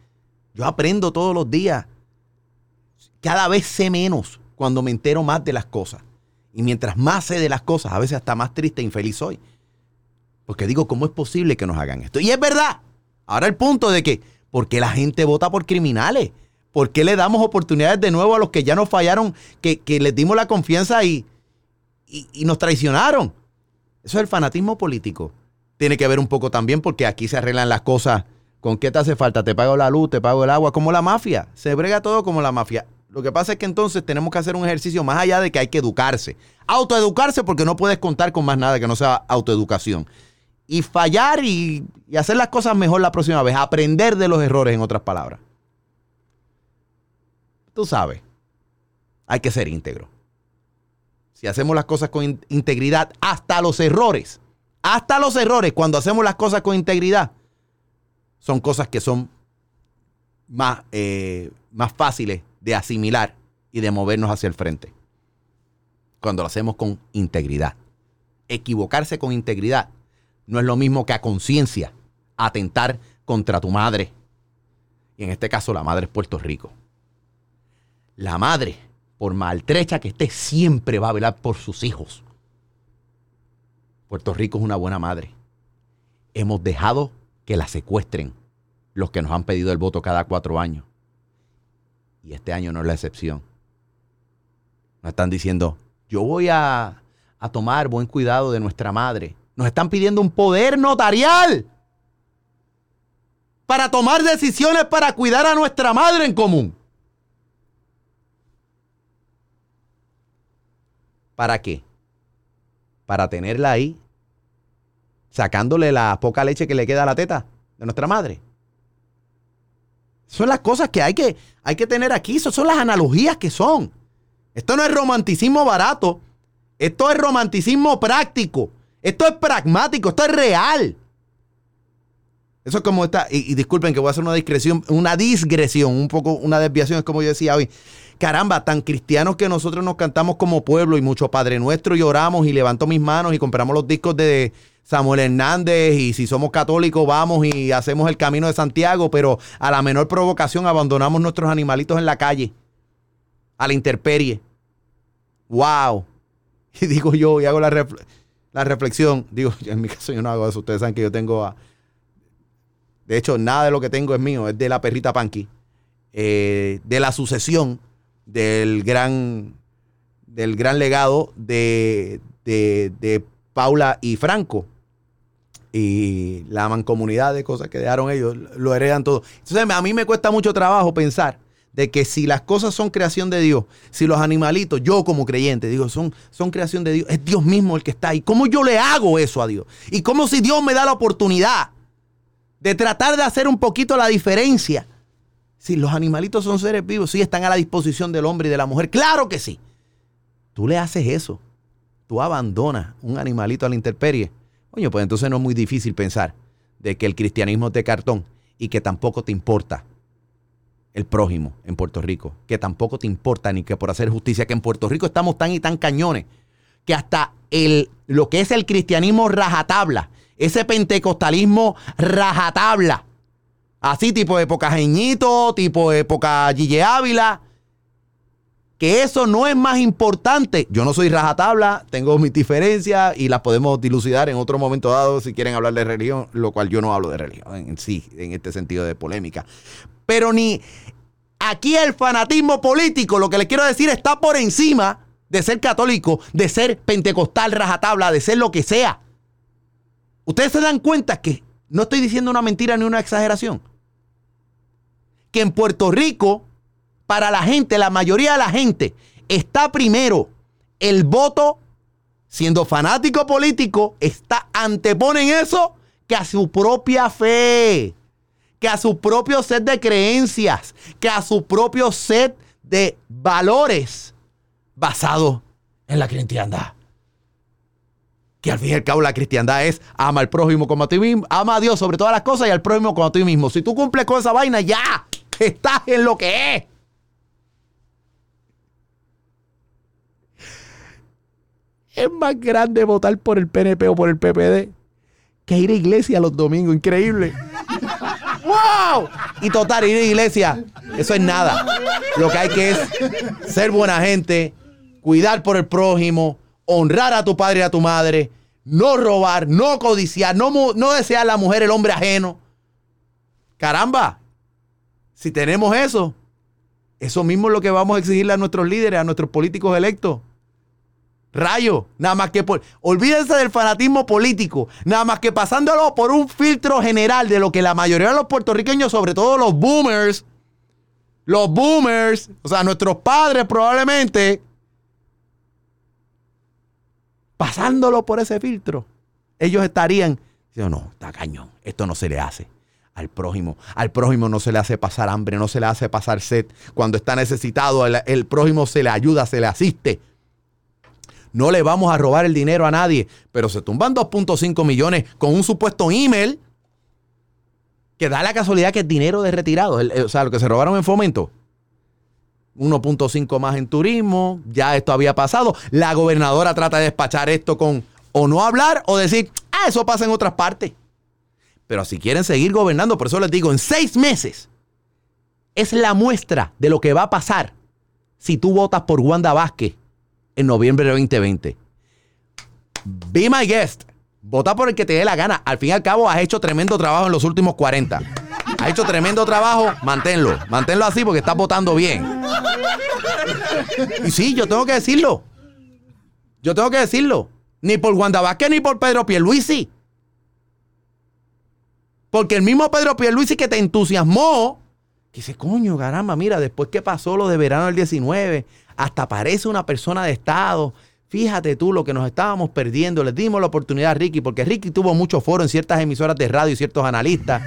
Yo aprendo todos los días. Cada vez sé menos cuando me entero más de las cosas. Y mientras más sé de las cosas, a veces hasta más triste e infeliz soy. Porque digo, ¿cómo es posible que nos hagan esto? Y es verdad. Ahora el punto de que, ¿por qué la gente vota por criminales? ¿Por qué le damos oportunidades de nuevo a los que ya nos fallaron, que, que les dimos la confianza y, y, y nos traicionaron? Eso es el fanatismo político. Tiene que ver un poco también porque aquí se arreglan las cosas. ¿Con qué te hace falta? Te pago la luz, te pago el agua, como la mafia. Se brega todo como la mafia. Lo que pasa es que entonces tenemos que hacer un ejercicio más allá de que hay que educarse. Autoeducarse porque no puedes contar con más nada que no sea autoeducación. Y fallar y, hacer las cosas mejor la próxima vez. Aprender de los errores, en otras palabras. Tú sabes, hay que ser íntegro. Si hacemos las cosas con in- integridad, hasta los errores, hasta los errores, cuando hacemos las cosas con integridad, son cosas que son más, eh, más fáciles de asimilar y de movernos hacia el frente. Cuando lo hacemos con integridad. Equivocarse con integridad no es lo mismo que a conciencia atentar contra tu madre. Y en este caso la madre es Puerto Rico. La madre, por maltrecha que esté, siempre va a velar por sus hijos. Puerto Rico es una buena madre. Hemos dejado que la secuestren los que nos han pedido el voto cada cuatro años. Y este año no es la excepción. Nos están diciendo, yo voy a, a tomar buen cuidado de nuestra madre. Nos están pidiendo un poder notarial. para tomar decisiones para cuidar a nuestra madre en común. ¿Para qué? Para tenerla ahí, sacándole la poca leche que le queda a la teta de nuestra madre. Son las cosas que hay que, hay que tener aquí, esas son las analogías que son. Esto no es romanticismo barato, esto es romanticismo práctico, esto es pragmático, esto es real. Eso es como esta, y, disculpen que voy a hacer una discreción, una disgresión, un poco una desviación, es como yo decía hoy. Caramba, tan cristianos que nosotros nos cantamos como pueblo y mucho Padre Nuestro y y levanto mis manos y compramos los discos de Samuel Hernández y si somos católicos vamos y hacemos el camino de Santiago, pero a la menor provocación abandonamos nuestros animalitos en la calle, a la intemperie. ¡Wow! [laughs] Y digo yo, y hago la, la reflexión, digo, [laughs] en mi caso yo no hago eso, ustedes saben que yo tengo a... De hecho, nada de lo que tengo es mío, es de la perrita Panky, eh, de la sucesión del gran, del gran legado de, de, de Paula y Franco. Y la mancomunidad de cosas que dejaron ellos, lo heredan todo. Entonces, a mí me cuesta mucho trabajo pensar de que si las cosas son creación de Dios, si los animalitos, yo como creyente, digo, son, son creación de Dios, es Dios mismo el que está ahí. ¿Cómo yo le hago eso a Dios? Y cómo si Dios me da la oportunidad de tratar de hacer un poquito la diferencia. Si los animalitos son seres vivos, sí están a la disposición del hombre y de la mujer. Claro que sí. Tú le haces eso. Tú abandonas un animalito a la intemperie. Coño, pues entonces no es muy difícil pensar de que el cristianismo es de cartón y que tampoco te importa el prójimo en Puerto Rico, que tampoco te importa ni que por hacer justicia, que en Puerto Rico estamos tan y tan cañones que hasta el, lo que es el cristianismo rajatabla, ese pentecostalismo rajatabla, así tipo época Jeñito, tipo época Gille Ávila, que eso no es más importante. Yo no soy rajatabla, tengo mis diferencias y las podemos dilucidar en otro momento dado si quieren hablar de religión, lo cual yo no hablo de religión en sí, en este sentido de polémica. Pero ni aquí el fanatismo político, lo que le quiero decir, está por encima de ser católico, de ser pentecostal, rajatabla, de ser lo que sea. Ustedes se dan cuenta que no estoy diciendo una mentira ni una exageración. Que en Puerto Rico, para la gente, la mayoría de la gente, está primero el voto, siendo fanático político, está, anteponen eso que a su propia fe, que a su propio set de creencias, que a su propio set de valores basados en la cristiandad. Que al fin y al cabo la cristiandad es ama al prójimo como a ti mismo, ama a Dios sobre todas las cosas y al prójimo como a ti mismo. Si tú cumples con esa vaina, ya estás en lo que es. Es más grande votar por el PNP o por el PPD que ir a iglesia los domingos. Increíble. [laughs] ¡Wow! Y total, ir a iglesia, eso es nada. Lo que hay que es ser buena gente, cuidar por el prójimo, honrar a tu padre y a tu madre, no robar, no codiciar, no, no desear a la mujer el hombre ajeno. Caramba, si tenemos eso, eso mismo es lo que vamos a exigirle a nuestros líderes, a nuestros políticos electos. Rayo, nada más que por. Olvídense del fanatismo político, nada más que pasándolo por un filtro general de lo que la mayoría de los puertorriqueños, sobre todo los boomers, los boomers, o sea, nuestros padres probablemente, pasándolo por ese filtro, ellos estarían diciendo, no, está cañón, esto no se le hace al prójimo. Al prójimo no se le hace pasar hambre, no se le hace pasar sed. Cuando está necesitado, el, el prójimo se le ayuda, se le asiste. No le vamos a robar el dinero a nadie, pero se tumban 2.5 millones con un supuesto email que da la casualidad que es dinero de retirado, el- el- o sea, lo que se robaron en fomento. 1.5 más en turismo, ya esto había pasado. La gobernadora trata de despachar esto con o no hablar o decir, ah, eso pasa en otras partes. Pero si quieren seguir gobernando, por eso les digo, en seis meses es la muestra de lo que va a pasar si tú votas por Wanda Vázquez en noviembre de 2020. Be my guest. Vota por el que te dé la gana. Al fin y al cabo, has hecho tremendo trabajo en los últimos 40. Has hecho tremendo trabajo, manténlo. Manténlo así porque estás votando bien. Y sí, yo tengo que decirlo. Yo tengo que decirlo. Ni por Wanda Vázquez ni por Pedro Pierluisi. Porque el mismo Pedro Pierluisi que te entusiasmó, que dice, coño, caramba, mira, después que pasó lo de verano del 19, hasta parece una persona de Estado. Fíjate tú lo que nos estábamos perdiendo. Les dimos la oportunidad a Ricky, porque Ricky tuvo mucho foro en ciertas emisoras de radio y ciertos analistas.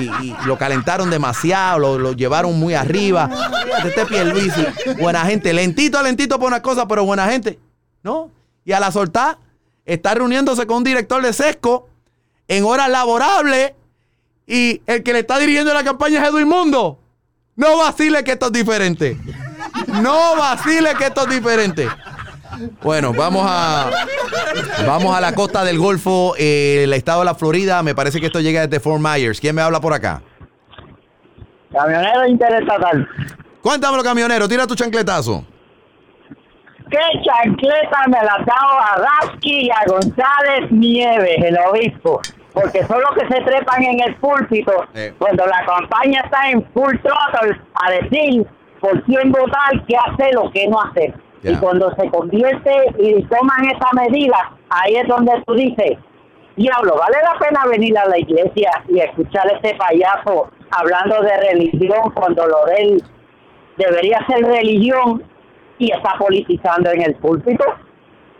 Y, lo calentaron demasiado, lo, lo llevaron muy arriba. Fíjate, este Pierluisi, buena gente. Lentito, lentito por una cosa, pero buena gente. ¿No? Y a la soltar, está reuniéndose con un director de Sesco en horas laborables y el que le está dirigiendo la campaña es Edwin Mundo. No vacile que esto es diferente. No vacile que esto es diferente. Bueno, vamos a vamos a la costa del Golfo, eh, el estado de la Florida. Me parece que esto llega desde Fort Myers. ¿Quién me habla por acá? Camionero interestatal. Cuéntamelo, camionero. Tira tu chancletazo. ¿Qué chancleta me la ha dado a Rasky y a González Nieves, el obispo? Porque son los que se trepan en el púlpito Eh. cuando la campaña está en full throttle a decir por quién votar, qué hacer o qué no hacer. Y cuando se convierte y toman esa medida, ahí es donde tú dices, diablo, ¿vale la pena venir a la iglesia y escuchar a este payaso hablando de religión cuando lo de él debería ser religión y está politizando en el púlpito?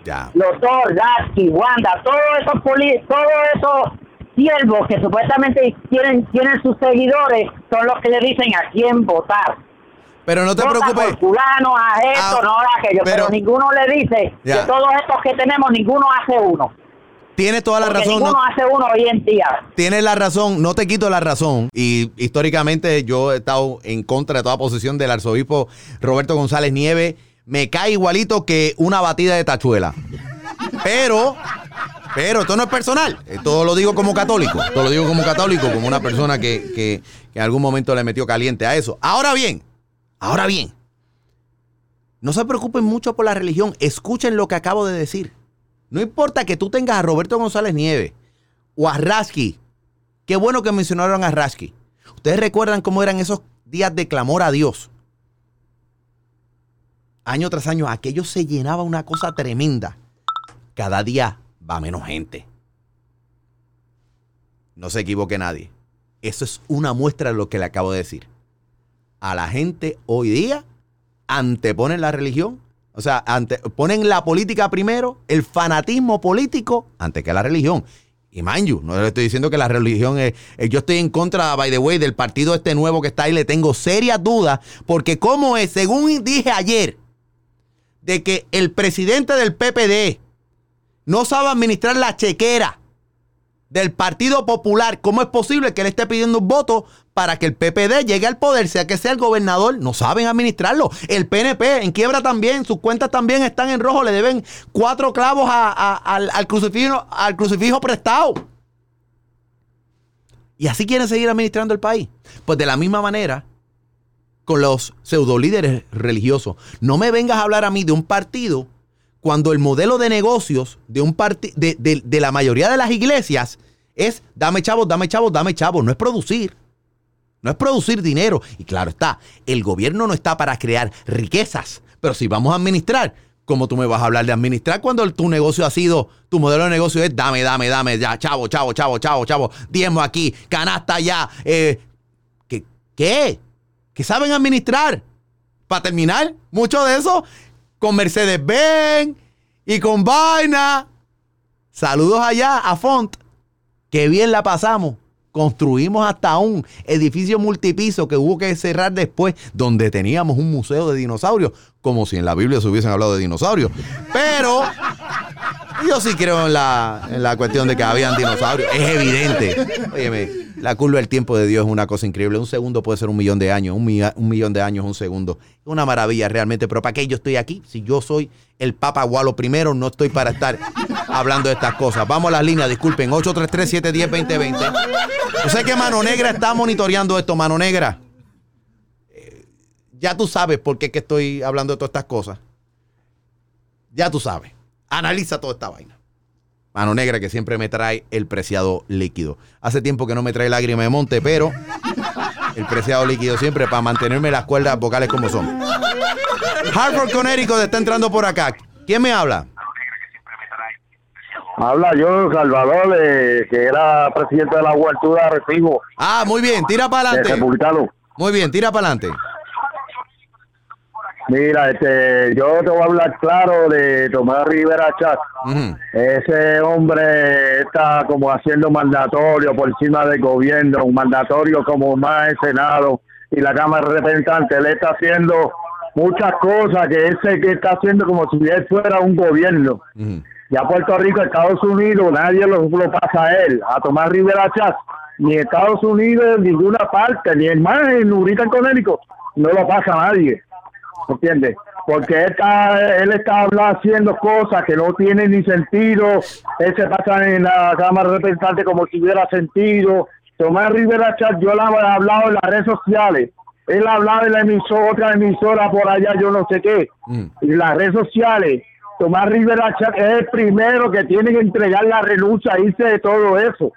Ya. Los dos, Lasky, Wanda, todos esos poli todos esos siervos que supuestamente tienen, tienen sus seguidores son los que le dicen a quién votar. Pero no te Vota preocupes. por fulano, a esto, Ah, no a aquello, pero, pero- ninguno le dice Ya. que todos estos que tenemos, ninguno hace uno. Tienes toda la Porque razón. ninguno no- hace uno hoy en día. Tienes la razón, no te quito la razón. Y históricamente yo he estado en contra de toda posición del arzobispo Roberto González Nieves. Me cae igualito que una batida de tachuela. Pero, pero esto no es personal. Esto lo digo como católico. Esto lo digo como católico, como una persona que, que- que en algún momento le metió caliente a eso. Ahora bien, ahora bien. No se preocupen mucho por la religión. Escuchen lo que acabo de decir. No importa que tú tengas a Roberto González Nieves o a Rasky. Qué bueno que mencionaron a Rasky. Ustedes recuerdan cómo eran esos días de clamor a Dios. Año tras año, aquello se llenaba una cosa tremenda. Cada día va menos gente. No se equivoque nadie. Eso es una muestra de lo que le acabo de decir. A la gente hoy día anteponen la religión. O sea, ante- ponen la política primero, el fanatismo político antes que la religión. Y mind no le estoy diciendo que la religión es... eh, Yo estoy en contra, by the way, del partido este nuevo que está ahí. Le tengo serias dudas. Porque como es, según dije ayer, de que el presidente del PPD no sabe administrar la chequera del Partido Popular, ¿cómo es posible que él esté pidiendo un voto para que el PPD llegue al poder, sea que sea el gobernador? No saben administrarlo. El PNP en quiebra también, sus cuentas también están en rojo, le deben cuatro clavos a- al crucifijo, al crucifijo prestado. Y así quieren seguir administrando el país. Pues de la misma manera, con los pseudolíderes religiosos. No me vengas a hablar a mí de un partido cuando el modelo de negocios de, un de, de- de la mayoría de las iglesias es dame chavos, dame chavos, dame chavos. No es producir. No es producir dinero. Y claro está, el gobierno no está para crear riquezas. Pero si vamos a administrar, ¿cómo tú me vas a hablar de administrar cuando tu negocio ha sido, tu modelo de negocio es dame, dame, dame, ya, chavo, chavo, chavo, chavo, chavo, diezmo aquí, canasta allá, eh, ¿qué? ¿Qué? ¿Qué saben administrar? Para terminar, mucho de eso con Mercedes-Benz y con vaina. Saludos allá a Font. Qué bien la pasamos. Construimos hasta un edificio multipiso que hubo que cerrar después, donde teníamos un museo de dinosaurios, como si en la Biblia se hubiesen hablado de dinosaurios. Pero yo sí creo en la, en la cuestión de que habían dinosaurios. Es evidente. Óyeme, la curva del tiempo de Dios es una cosa increíble. Un segundo puede ser un millón de años. Un, un millón de años es un segundo. Es una maravilla realmente. Pero ¿para qué yo estoy aquí? Si yo soy el Papa Gualo primero, no estoy para estar hablando de estas cosas. Vamos a las líneas, disculpen. 833-710-2020. Yo sé que Mano Negra está monitoreando esto. Mano Negra. eh, Ya tú sabes por qué que estoy hablando de todas estas cosas. Ya tú sabes. Analiza toda esta vaina. Mano negra que siempre me trae el preciado líquido. Hace tiempo que no me trae lágrima de monte, pero el preciado líquido siempre para mantenerme las cuerdas vocales como son. Hartford, Connecticut está entrando por acá. ¿Quién me habla? Habla yo, Salvador, eh, que era presidente de la Juventud de Arecibo. Ah, muy bien, tira para de adelante. republicano. Muy bien, tira para adelante. Mira, este, yo te voy a hablar claro de Tomás Rivera Chat. Ese hombre está como haciendo mandatorio por encima del gobierno, un mandatorio como más el Senado y la Cámara de Representantes. Le está haciendo muchas cosas que ese que está haciendo como si él fuera un gobierno. Ya Puerto Rico, Estados Unidos, nadie lo, lo pasa a él, a Tomás Rivera Chat, ni Estados Unidos en ninguna parte, ni en más en Urita en Conérico, no lo pasa a nadie. ¿Entiendes? Porque él está, él está hablando, haciendo cosas que no tienen ni sentido, él se pasa en la Cámara de Representantes como si hubiera sentido. Tomás Rivera Chat, yo le he hablado en las redes sociales, él ha hablado en la emisora, otra emisora por allá, yo no sé qué, y las redes sociales. Tomás Rivera Chat es el primero que tiene que entregar la renuncia, irse de todo eso.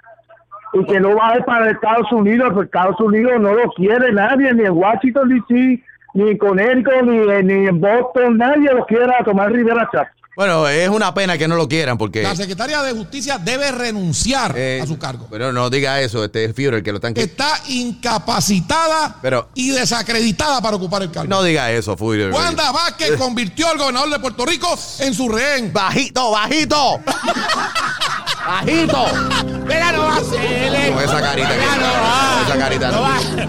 Y que no va a ir para Estados Unidos, porque Estados Unidos no lo quiere nadie, ni en Washington DC, ni Connecticut, ni, ni en Boston, nadie lo quiere a Tomás Rivera Chat. Bueno, es una pena que no lo quieran porque. La secretaria de Justicia debe renunciar eh, a su cargo. Pero no diga eso, este es Führer que lo están. Está incapacitada Pero y desacreditada para ocupar el cargo. no diga eso, Führer. Wanda Vázquez convirtió al gobernador de Puerto Rico en su rehén. Bajito, bajito. Bajito. Mira, no vacile. Con esa carita que Mira, no va. con esa carita No no. va.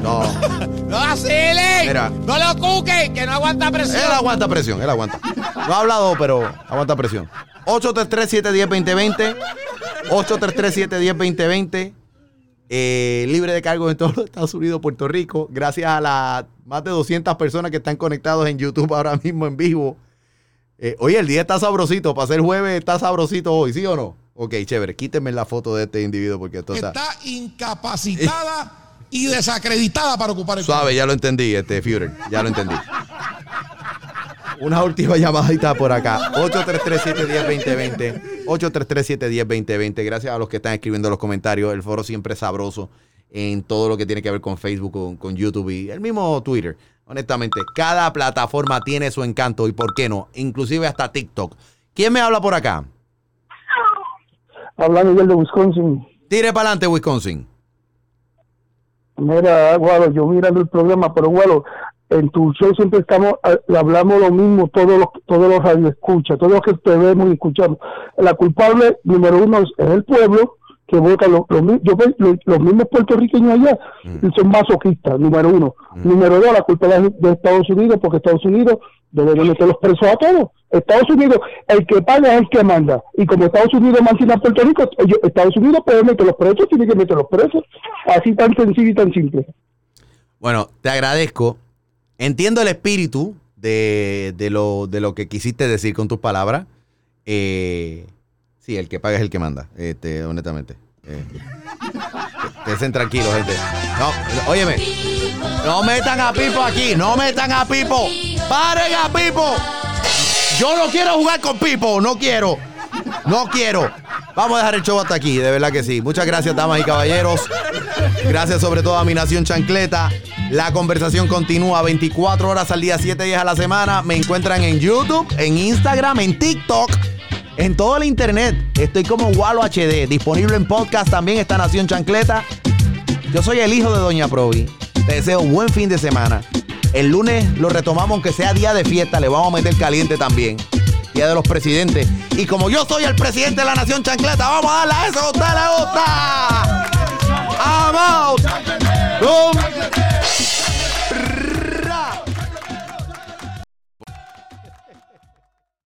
No. No vacile. Mira. No lo cuque, que no aguanta presión. Él aguanta presión, él aguanta. No ha hablado, pero aguanta presión. 833-710-2020. 833-710-2020. Eh, libre de cargos en todos los Estados Unidos, Puerto Rico. Gracias a las más de 200 personas que están conectados en YouTube ahora mismo en vivo. Eh, oye, el día está sabrosito. Para ser jueves está sabrosito hoy, ¿sí o no? Ok, chévere. Quítenme la foto de este individuo porque esto está... Está incapacitada y desacreditada para ocupar el Suave, ya lo entendí, este Führer. Ya lo entendí. [laughs] Una última llamadita por acá. 833-710-2020. 833-710-2020. Gracias a los que están escribiendo los comentarios. El foro siempre es sabroso en todo lo que tiene que ver con Facebook, con, con YouTube y el mismo Twitter. Honestamente, cada plataforma tiene su encanto y por qué no, inclusive hasta TikTok. ¿Quién me habla por acá? Habla Miguel de Wisconsin. Tire para adelante, Wisconsin. Mira, Guado, yo mirando el programa, pero Guado, en tu show siempre estamos, eh, hablamos lo mismo, todos los, todos los radioescuchas, todos los que te vemos y escuchamos. La culpable número uno es el pueblo que vota los, los, mismos puertorriqueños allá y son masoquistas, número uno. Número dos, la culpa es de Estados Unidos, porque Estados Unidos debe de meter los presos a todos. Estados Unidos, el que paga es el que manda. Y como Estados Unidos mantiene a Puerto Rico, ellos- Estados Unidos puede meter los presos, tiene que meter los presos. Así tan sencillo y tan simple. Bueno, te agradezco. Entiendo el espíritu de, de lo, de lo que quisiste decir con tus palabras. Eh, sí, el que paga es el que manda, este, honestamente. Eh, estén tranquilos, gente. No, óyeme. No metan a Pipo aquí, no metan a Pipo. ¡Paren a Pipo! Yo no quiero jugar con Pipo, no quiero. No quiero. Vamos a dejar el show hasta aquí, de verdad que sí. Muchas gracias, damas y caballeros. Gracias sobre todo a mi nación chancleta. La conversación continúa 24 horas al día, 7 días a la semana. Me encuentran en YouTube, en Instagram, en TikTok, en todo el internet. Estoy como Walo HD, disponible en podcast también esta nación chancleta. Yo soy el hijo de Doña Provi. Te deseo un buen fin de semana. El lunes lo retomamos, aunque sea día de fiesta, le vamos a meter caliente también. Día de los presidentes. Y como yo soy el presidente de la nación chancleta, vamos a darle a eso. ¿A usted le gusta? ¡Vamos! ¡Bum!